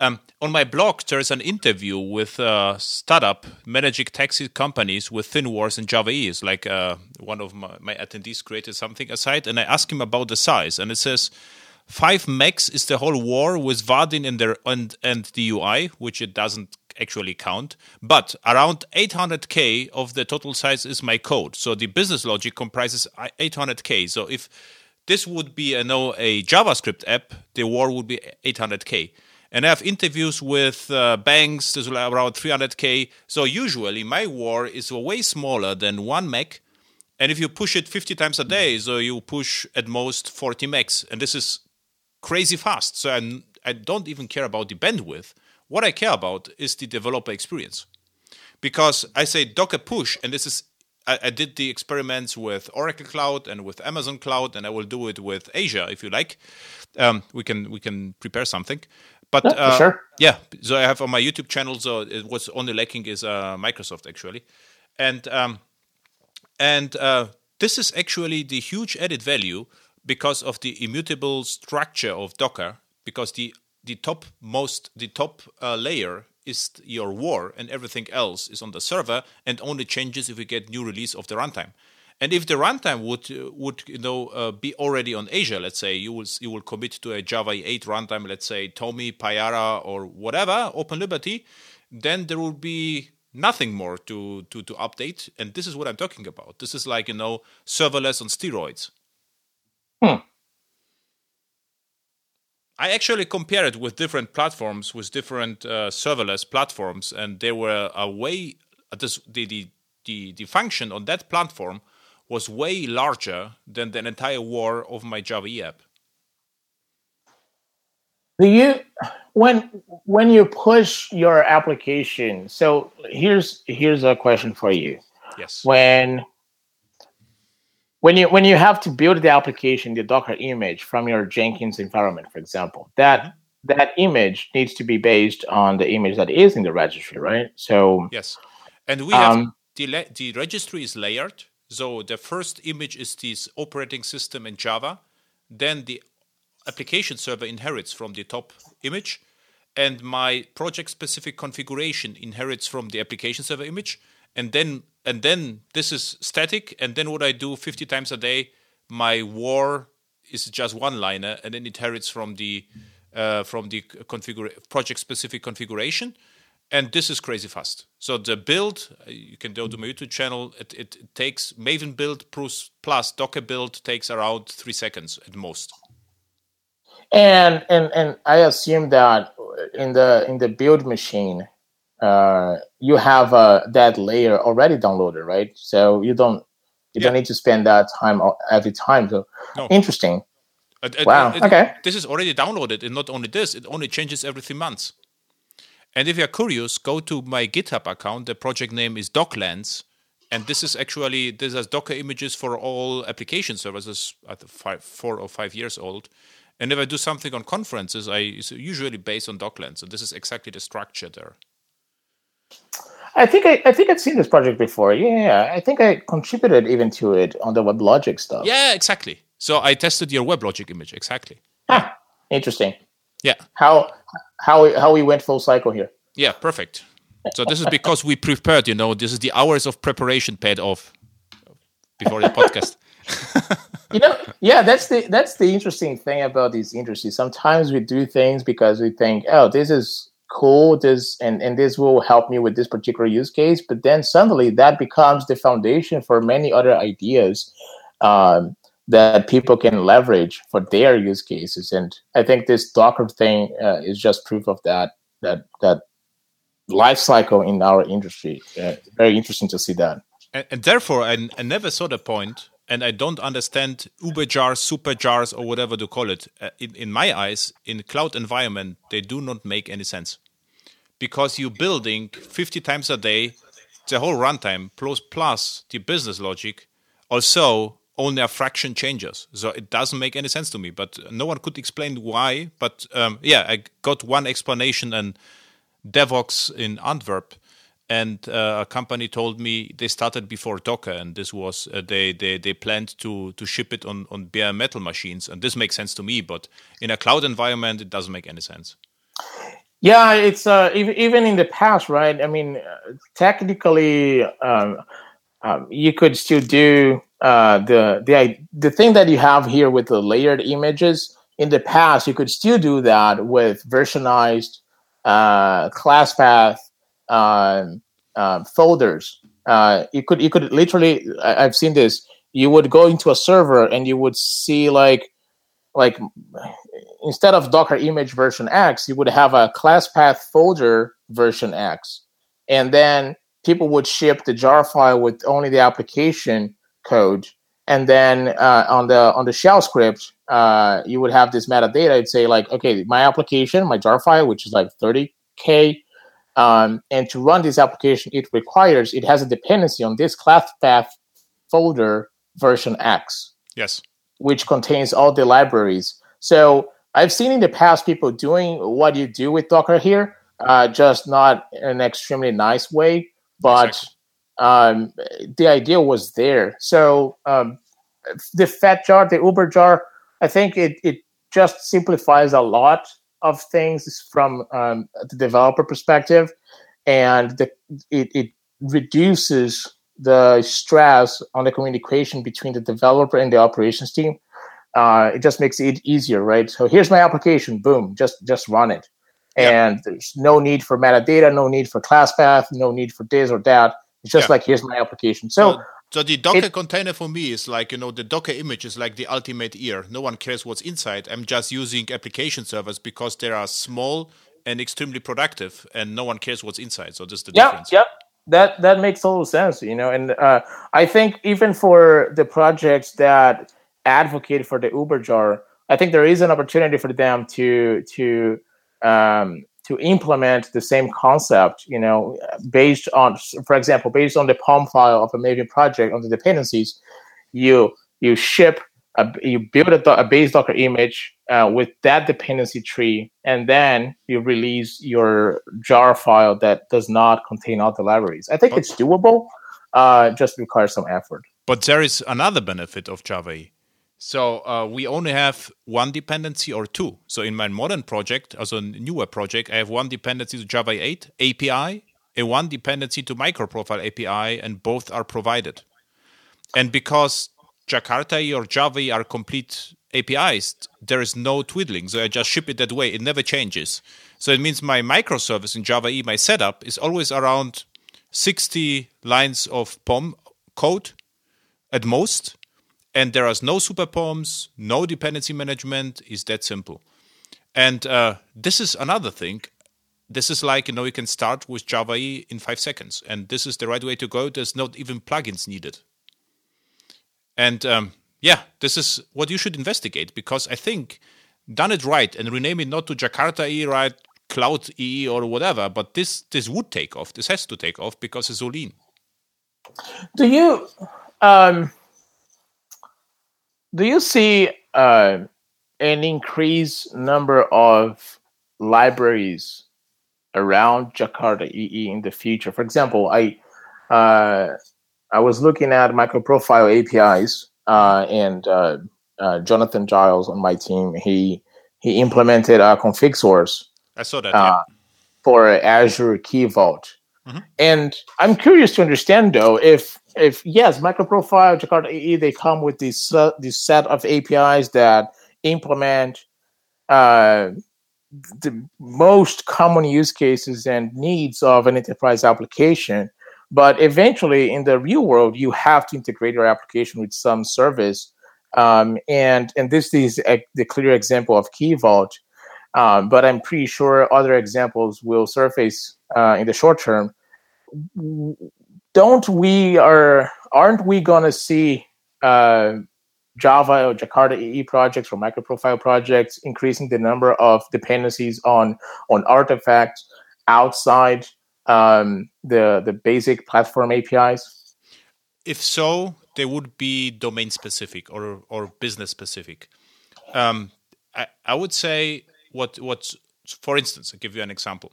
Um, on my blog, there's an interview with uh, startup managing taxi companies with ThinWars and Java E. Like uh, one of my, my, attendees created something aside, and I asked him about the size, and it says five megs is the whole war with Vaadin and, the, and, and the UI, which it doesn't actually count. But around 800k of the total size is my code. So the business logic comprises 800k. So if this would be a, no, a JavaScript app, the war would be 800k and I have interviews with uh, banks. There's around 300k. So usually my war is way smaller than one meg, and if you push it 50 times a day, so you push at most 40 megs, and this is crazy fast. So I, I don't even care about the bandwidth. What I care about is the developer experience, because I say Docker push, and this is I, I did the experiments with Oracle Cloud and with Amazon Cloud, and I will do it with Azure if you like. Um, we can we can prepare something. But yeah, uh, sure. yeah, so I have on my YouTube channel. So it was only lacking is uh, Microsoft actually, and um, and uh, this is actually the huge added value because of the immutable structure of Docker. Because the the top most the top uh, layer is your war, and everything else is on the server, and only changes if we get new release of the runtime. And if the runtime would would you know uh, be already on Azure let's say you will you will commit to a Java 8 runtime, let's say TomEE, Payara, or whatever, Open Liberty, then there will be nothing more to to to update. And this is what I'm talking about. This is like you know serverless on steroids. Hmm. I actually compared it with different platforms, with different uh, serverless platforms, and there were a way this, the, the the the function on that platform was way larger than the entire war of my Java app. Do you when when you push your application? So here's here's a question for you. Yes. When when you when you have to build the application, the Docker image from your Jenkins environment, for example, that that image needs to be based on the image that is in the registry, right? So yes, and we have um, the the registry is layered so the first image is this operating system in Java. Then the application server inherits from the top image. And my project specific configuration inherits from the application server image. And then and then this is static. And then what I do 50 times a day, my war is just one liner and then it inherits from the uh, from the configura- project specific configuration and this is crazy fast. So the build, you can go to my YouTube channel. It, it, it, takes Maven build plus, plus Docker build takes around three seconds at most. And and and I assume that in the in the build machine, uh, you have uh, that layer already downloaded, right? So you don't you yeah. don't need to spend that time every time. So no. interesting. wow. okay. This is already downloaded, and not only this, it only changes every three months. And if you're curious, go to my GitHub account. The project name is Docklands. And this is actually this has Docker images for all application services at five, four or five years old. And if I do something on conferences, I it's usually based on Docklands. So this is exactly the structure there. I think I, I think I've seen this project before. Yeah, I think I contributed even to it on the WebLogic stuff. Yeah, exactly. So I tested your WebLogic image exactly. Ah, interesting. Yeah. How how how we went full cycle here. Yeah, perfect. So this is because we prepared. You know, this is the hours of preparation paid off before the podcast. (laughs) you know, yeah, that's the that's the interesting thing about these industries. Sometimes we do things because we think, oh, this is cool, this and and this will help me with this particular use case. But then suddenly that becomes the foundation for many other ideas. Um, that people can leverage for their use cases. And I think this Docker thing uh, is just proof of that that that life cycle in our industry. Uh, very interesting to see that. And, and therefore, I, I, never saw the point, and I don't understand Uber jars, super jars, or whatever to call it. Uh, in, in my eyes, in cloud environment, they do not make any sense because you're building 50 times a day the whole runtime plus plus the business logic also only a fraction changes. So it doesn't make any sense to me. But no one could explain why. But um, yeah, I got one explanation and Devoxx in Antwerp. And uh, a company told me they started before Docker, and this was uh, they, they they planned to to ship it on on bare metal machines, and this makes sense to me. But in a cloud environment, it doesn't make any sense. Yeah, it's uh, even in the past, right? I mean, uh, technically, um, um, you could still do uh, the the the thing that you have here with the layered images. In the past, you could still do that with versionized uh, class path folders. Uh, you could you could literally. I, I've seen this. You would go into a server and you would see like like instead of Docker image version X, you would have a class path folder version X, and then people would ship the jar file with only the application code, and then uh, on the on the shell script, uh, you would have this metadata. It'd say like, okay, my application, my jar file, which is like 30k, um, and to run this application, it requires it has a dependency on this class path folder version X. Yes. Which contains all the libraries. So I've seen in the past people doing what you do with Docker here, uh, just not in an extremely nice way, but exactly. um, the idea was there. So um, the fat jar, the Uber jar, I think it, it just simplifies a lot of things from um, the developer perspective, and the, it, it reduces the stress on the communication between the developer and the operations team. Uh, it just makes it easier, right? So here's my application, boom, just just run it, and yeah. there's no need for metadata, no need for class path, no need for this or that. It's just yeah. like here's my application. So. So the Docker it, container for me is like, you know, the Docker image is like the ultimate ear. No one cares what's inside. I'm just using application servers because they are small and extremely productive and no one cares what's inside. So this is the yeah, difference. Yeah, that that makes total sense, you know. And uh, I think even for the projects that advocate for the Uber jar, I think there is an opportunity for them to to um, to implement the same concept, you know, based on, for example, based on the POM file of a Maven project on the dependencies, you you ship a, you build a, a base Docker image uh, with that dependency tree, and then you release your jar file that does not contain all the libraries. I think it's doable, uh, just requires some effort. But there is another benefit of Java E. So uh, we only have one dependency or two. So in my modern project, as a newer project, I have one dependency to Java 8 API and one dependency to MicroProfile API, and both are provided. And because Jakarta or Java are complete APIs, there is no twiddling. So I just ship it that way. It never changes. So it means my microservice in Java E, my setup is always around 60 lines of POM code at most and there are no super POMs, no dependency management. Is that simple? And uh, this is another thing. This is like you know you can start with Java E in five seconds, and this is the right way to go. There's not even plugins needed. And um, yeah, this is what you should investigate because I think done it right and rename it not to Jakarta E right, Cloud E or whatever, but this this would take off. This has to take off because it's so lean. Do you um do you see uh, an increased number of libraries around Jakarta EE in the future? For example, I uh, I was looking at microprofile APIs, uh, and uh, uh, Jonathan Giles on my team he he implemented a config source. I saw that yeah. for Azure Key Vault. Mm-hmm. And I'm curious to understand though if if yes, microprofile Jakarta EE they come with this uh, this set of APIs that implement uh, the most common use cases and needs of an enterprise application. But eventually, in the real world, you have to integrate your application with some service. Um, and and this is a, the clear example of Key Vault. Um, but I'm pretty sure other examples will surface uh, in the short term don't we are aren't we going to see uh, Java or Jakarta EE projects or microprofile projects increasing the number of dependencies on on artifacts outside um, the the basic platform APIs? If so, they would be domain specific or or business specific. Um, I, I would say what what's for instance, I'll give you an example.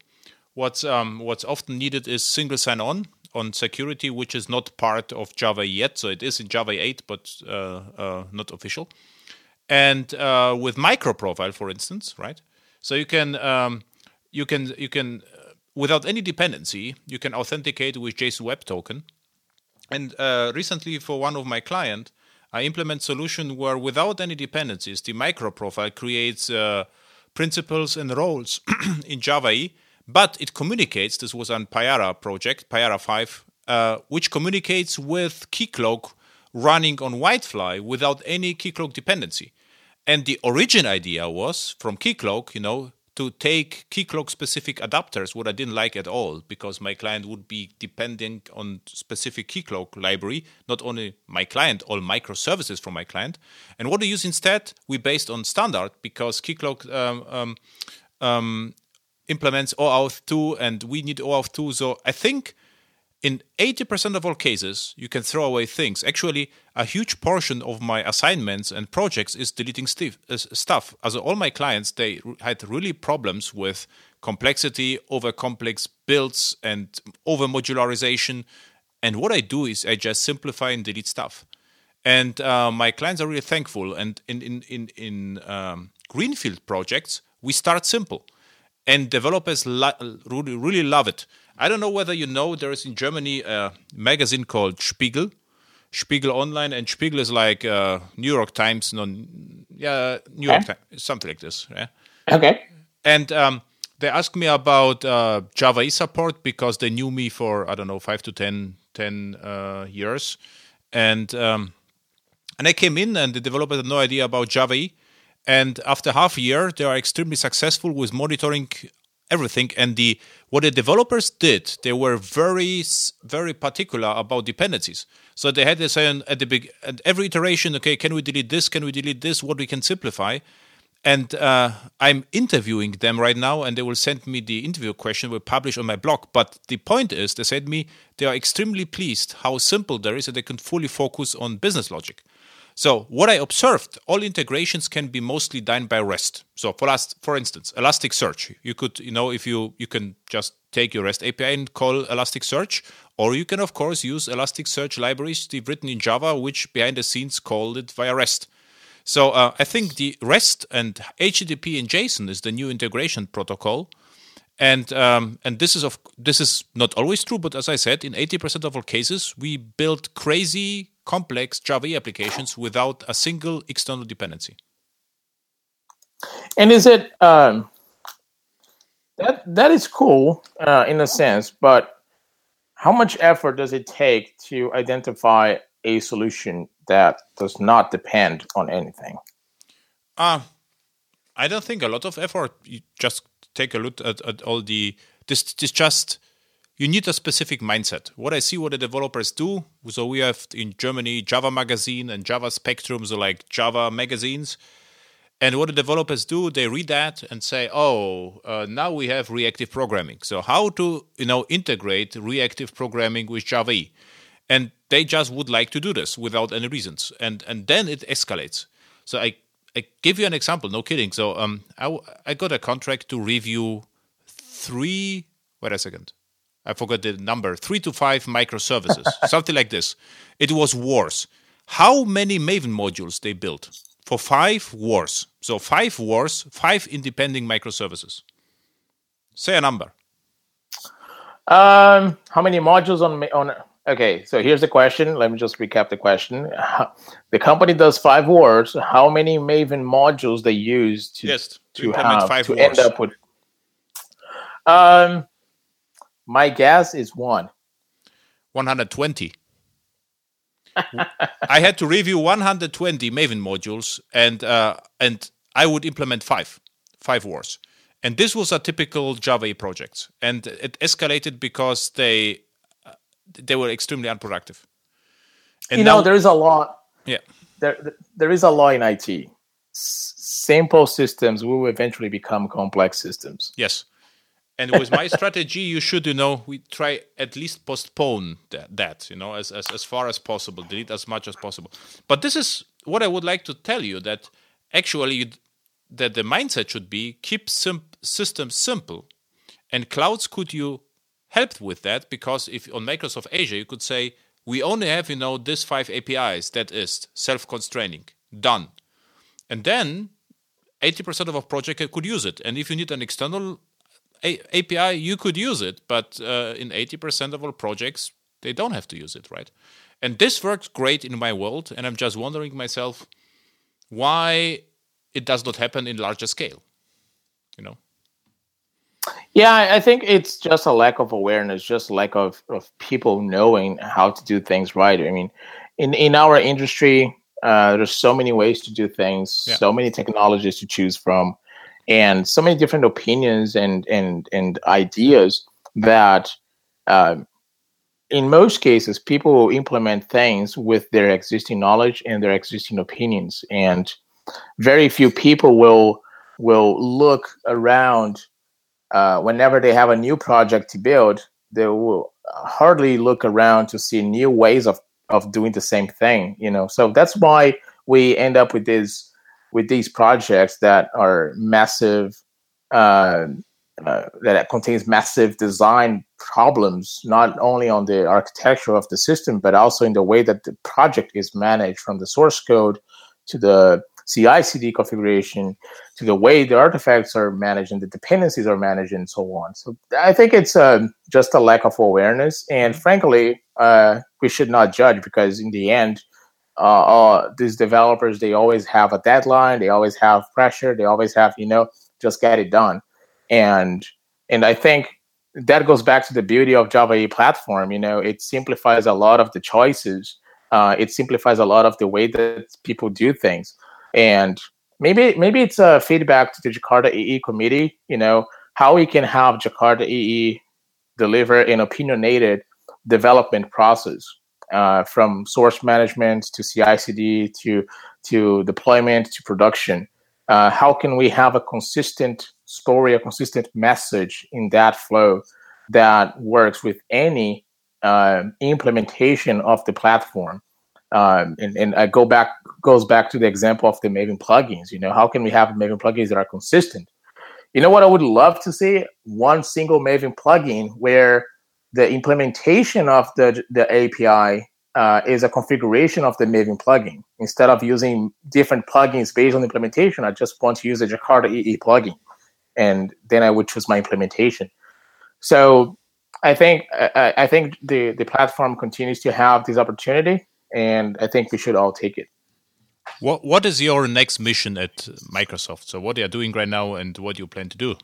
What's um, what's often needed is single sign-on on security, which is not part of Java yet. So it is in Java 8, but uh, uh, not official. And uh, with micro profile, for instance, right? So you can um, you can you can uh, without any dependency, you can authenticate with JSON Web Token. And uh, recently, for one of my client, I implement solution where without any dependencies, the micro profile creates uh, principals and roles (clears throat) in Java E, but it communicates. This was on Payara project, Payara 5, uh, which communicates with Keycloak running on WildFly without any Keycloak dependency. And the origin idea was from Keycloak, you know, to take Keycloak specific adapters, what I didn't like at all, because my client would be depending on specific Keycloak library, not only my client, all microservices from my client. And what I use instead, we based on standard because Keycloak um, um, um, implements OAuth 2 and we need OAuth 2. So I think in 80% of all cases, you can throw away things. Actually, a huge portion of my assignments and projects is deleting uh, stuff. As all my clients, they had really problems with complexity, over complex builds, and over modularization. And what I do is I just simplify and delete stuff. And uh, my clients are really thankful. And in in in, in um, greenfield projects, we start simple, and developers lo- really really love it I don't know whether you know there is in Germany a magazine called Spiegel, Spiegel Online, and Spiegel is like uh, New York Times, no, yeah, New York Times, something like this. Yeah. Okay. And um, they asked me about uh, Java E support because they knew me for I don't know five to 10, 10 uh, years, and um, and I came in and the developer had no idea about Java E. And after half a year, they are extremely successful with monitoring everything. And the what the developers did, they were very very particular about dependencies. So they had to say at the big at every iteration, okay, can we delete this? Can we delete this? What we can simplify? And uh, I'm interviewing them right now, and they will send me the interview question. Will publish on my blog. But the point is, they said me they are extremely pleased how simple there is, and they can fully focus on business logic. So what I observed, all integrations can be mostly done by REST. So for last, for instance, Elasticsearch, you could, you know, if you you can just take your REST API and call Elasticsearch, or you can of course use Elasticsearch libraries written in Java, which behind the scenes call it via REST. So uh, I think the REST and HTTP and JSON is the new integration protocol, and um, and this is of this is not always true, but as I said, in eighty percent of all cases, we build crazy complex Java applications without a single external dependency. And is it um, that that is cool uh, in a sense, but how much effort does it take to identify a solution that does not depend on anything? Uh, I don't think a lot of effort. You just take a look at, at all the this this just you need a specific mindset. What I see what the developers do, so we have in Germany Java Magazine and Java Spectrum, so like Java magazines. And what the developers do, they read that and say, "Oh, uh, now we have reactive programming. So how to you know integrate reactive programming with Java?" And they just would like to do this without any reasons, and and then it escalates. So I I give you an example, no kidding. So um, I I got a contract to review three. Wait a second. I forgot the number, three to five microservices, (laughs) something like this. It was wars. How many Maven modules they built? For five wars. So five wars, five independent microservices. Say a number. Um, how many modules on on? Okay, so here's the question. Let me just recap the question. (laughs) The company does five wars. How many Maven modules they use to yes, to, to have to wars. end up with? Um, my guess is one. 120. I had to review 120 Maven modules, and uh, and I would implement five, five wars. And this was a typical Java project, and it escalated because they uh, they were extremely unproductive. And you know, there is a law. Yeah, there there is a law in IT. S- simple systems will eventually become complex systems. Yes, and with my strategy, you should, you know, we try at least postpone that, that you know, as, as, as far as possible, delete as much as possible. But this is what I would like to tell you that actually that the mindset should be keep sim- systems simple. And clouds could you help with that because if on Microsoft Azure you could say we only have you know these five APIs that is self-constraining done, and then 80% of a project could use it. And if you need an external a- API, you could use it, but uh, in 80% of all projects, they don't have to use it, right? And this works great in my world, and I'm just wondering myself why it does not happen in larger scale, you know? Yeah, I think it's just a lack of awareness, just lack of, of people knowing how to do things right. I mean, in, in our industry, uh, there's so many ways to do things, yeah. so many technologies to choose from and so many different opinions and and and ideas that uh, in most cases people will implement things with their existing knowledge and their existing opinions. And very few people will will look around uh, whenever they have a new project to build they will hardly look around to see new ways of of doing the same thing you know? So that's why we end up with this with these projects that are massive, uh, uh, that contains massive design problems, not only on the architecture of the system, but also in the way that the project is managed from the source code to the CI CD configuration to the way the artifacts are managed and the dependencies are managed and so on. So I think it's uh, just a lack of awareness. And frankly, uh, we should not judge because in the end, uh, these developers they always have a deadline they always have pressure they always have you know just get it done. And and i think that goes back to the beauty of java e platform you know it simplifies a lot of the choices uh, it simplifies a lot of the way that people do things. And maybe maybe it's a feedback to the jakarta ee committee you know how we can have jakarta ee deliver an opinionated development process uh, from source management to CI/CD to to deployment to production. Uh, how can we have a consistent story, a consistent message in that flow that works with any uh, implementation of the platform? Um, and, and I go back goes back to the example of the Maven plugins. You know, how can we have Maven plugins that are consistent? You know what I would love to see? One single Maven plugin where the implementation of the, the API uh, is a configuration of the Maven plugin. Instead of using different plugins based on implementation, I just want to use a Jakarta EE plugin, and then I would choose my implementation. So I think I, I think the the platform continues to have this opportunity, and I think we should all take it. What What is your next mission at Microsoft? So what are you doing right now, and what do you plan to do?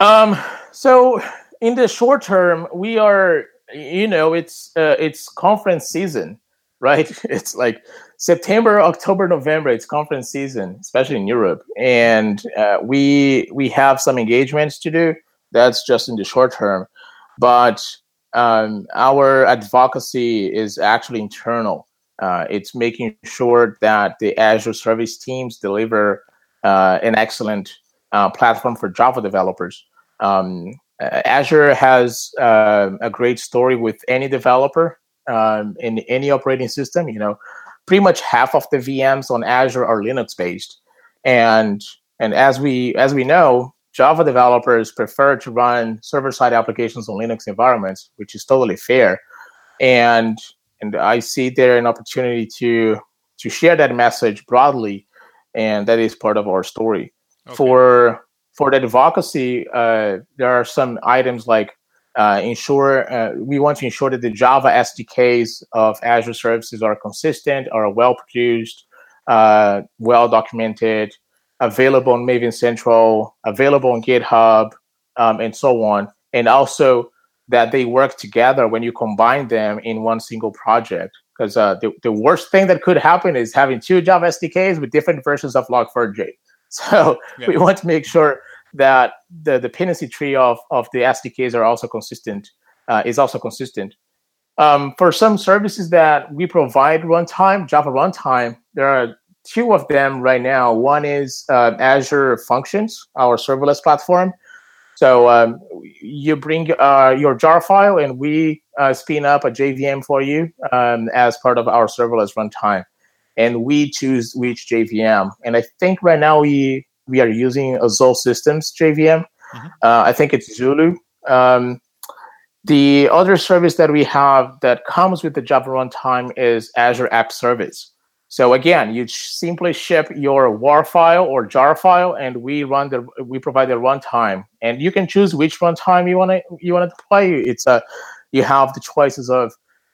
Um. So in the short term, we are, you know, it's uh, it's conference season, (laughs) right? It's like September, October, November. It's conference season, especially in Europe, and uh, we we have some engagements to do. That's just in the short term, but um, our advocacy is actually internal. Uh, it's making sure that the Azure service teams deliver uh, an excellent uh, platform for Java developers. Um, Azure has uh, a great story with any developer um, in any operating system. You know, pretty much half of the VMs on Azure are Linux based, and and as we as we know, Java developers prefer to run server side applications on Linux environments, which is totally fair. And and I see there an opportunity to to share that message broadly, and that is part of our story. Okay. For for the advocacy, uh, there are some items like uh, ensure uh, we want to ensure that the Java SDKs of Azure services are consistent, are well produced, uh, well documented, available on Maven Central, available on GitHub, um, and so on, and also that they work together when you combine them in one single project. Because uh, the, the worst thing that could happen is having two Java SDKs with different versions of Log4j. (laughs) So yeah. we want to make sure that the dependency tree of, of the SDKs are also consistent, uh, is also consistent. Um, for some services that we provide runtime, Java runtime, there are two of them right now. One is uh, Azure Functions, our serverless platform. So um, you bring uh, your jar file, and we uh, spin up a JVM for you um, as part of our serverless runtime, and we choose which JVM. And I think right now we we are using Azul Systems JVM. Mm-hmm. Uh, I think it's Zulu. Um, the other service that we have that comes with the Java runtime is Azure App Service. So again, you simply ship your WAR file or jar file, and we run the we provide the runtime, and you can choose which runtime you want to you want to play. It's a you have the choices of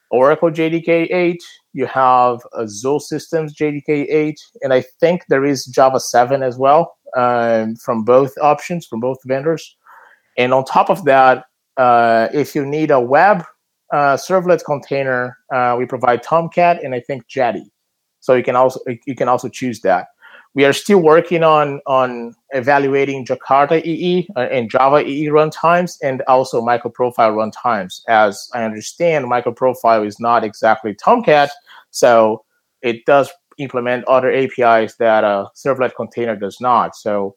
Oracle JDK 8, you have Azul Systems JDK 8, and I think there is Java 7 as well um, from both options from both vendors. And on top of that, uh, if you need a web uh, servlet container, uh, we provide Tomcat and I think Jetty. So you can also you can also choose that. We are still working on on evaluating Jakarta EE uh, and Java EE runtimes and also microprofile runtimes. As I understand, microprofile is not exactly Tomcat, so it does implement other APIs that a servlet container does not. So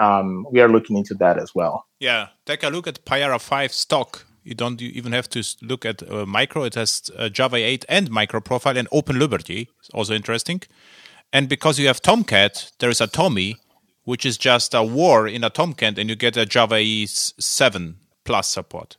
um, we are looking into that as well. Yeah, take a look at Payara 5 stock you don't even have to look at uh, micro. It has uh, Java 8 and micro profile and Open Liberty. It's also interesting. And because you have Tomcat, there is a TomEE, which is just a war in a Tomcat, and you get a Java EE 7 plus support.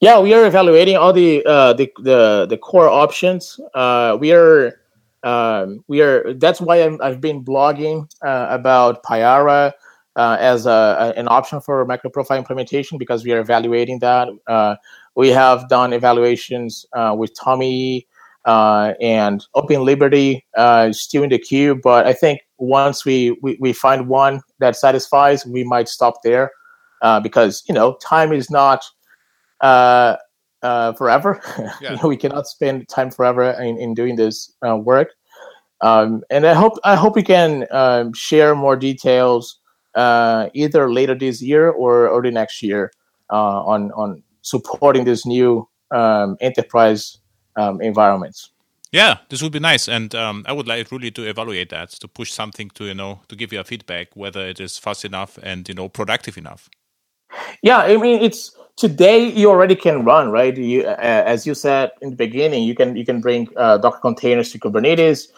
Yeah, we are evaluating all the uh, the, the, the core options. Uh, we are um, we are. That's why i have been blogging uh, about Payara uh, as a, an option for microprofile implementation because we are evaluating that. Uh, we have done evaluations uh, with TomEE uh, and Open Liberty uh, still in the queue, but I think once we, we, we, find one that satisfies, we might stop there uh, because you know time is not forever. (laughs) Yeah. you know, we cannot spend time forever in, in doing this work. Um, and I hope I hope we can um, share more details uh, either later this year or early next year uh, on on supporting this new um, enterprise um, environments. Yeah, this would be nice, and um, I would like really to evaluate that to push something to you know to give you a feedback whether it is fast enough and you know productive enough. Yeah, I mean it's today you already can run right. You, uh, as you said in the beginning, you can you can bring uh, Docker containers to Kubernetes.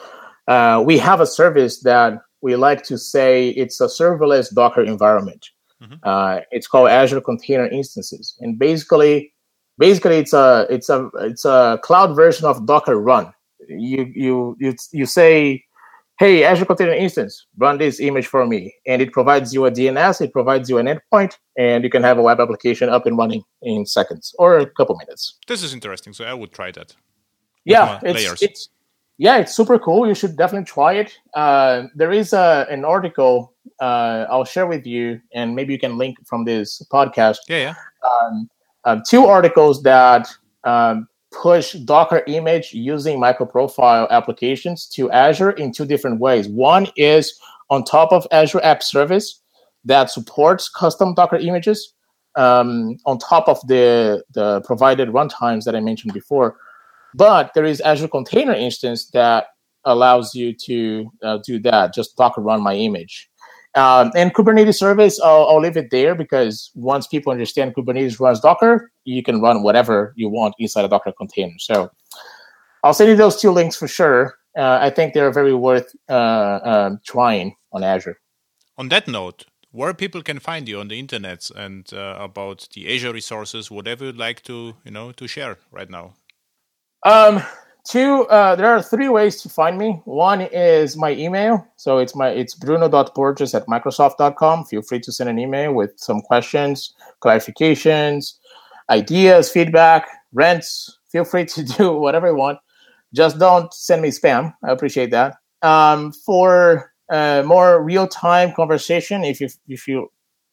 Uh, we have a service that we like to say it's a serverless Docker environment. Mm-hmm. Uh, it's called Azure Container Instances, and basically, basically it's a it's a it's a cloud version of Docker Run. You you you you say, "Hey, Azure Container Instance, run this image for me," and it provides you a DNS, it provides you an endpoint, and you can have a web application up and running in seconds or a couple minutes. This is interesting. So I would try that. Yeah, it's, it's yeah, it's super cool. You should definitely try it. Uh, there is a, an article uh, I'll share with you, and maybe you can link from this podcast. Yeah, yeah. Um, uh, two articles that um, push Docker image using microprofile applications to Azure in two different ways. One is on top of Azure App Service that supports custom Docker images um, on top of the the provided runtimes that I mentioned before. But there is Azure Container Instance that allows you to uh, do that. Just Docker run my image. Um, and Kubernetes service, I'll, I'll, leave it there because once people understand Kubernetes runs Docker, you can run whatever you want inside a Docker container. So I'll send you those two links for sure. Uh, I think they're very worth uh, um, trying on Azure. On that note, where people can find you on the internet and uh, about the Azure resources, whatever you'd like to you know to share right now. Um, two. Uh, there are three ways to find me. One is my email. So it's my it's bruno.borges at microsoft.com. Feel free to send an email with some questions, clarifications, ideas, feedback, rents. Feel free to (laughs) do whatever you want. Just don't send me spam. I appreciate that. Um, for uh, more real time conversation, if you if you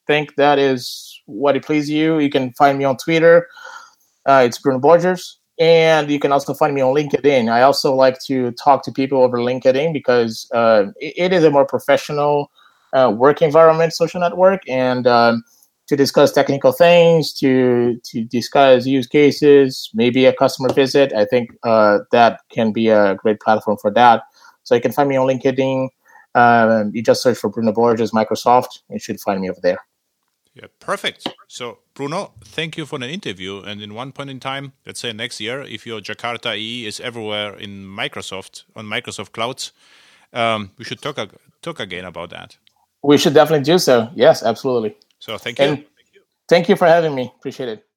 think that is what it pleases you, you can find me on Twitter. Uh, it's Bruno Borges. And you can also find me on LinkedIn. I also like to talk to people over LinkedIn because uh, it, is a more professional uh, work environment, social network, and um, to discuss technical things, to to discuss use cases, maybe a customer visit. I think uh, that can be a great platform for that. So you can find me on LinkedIn. Um, you just search for Bruno Borges, Microsoft. You should find me over there. Yeah, perfect. So, Bruno, thank you for the interview. And in one point in time, let's say next year, if your Jakarta EE is everywhere in Microsoft on Microsoft clouds, um, we should talk talk again about that. We should definitely do so. Yes, absolutely. So, thank you. And thank you for having me. Appreciate it.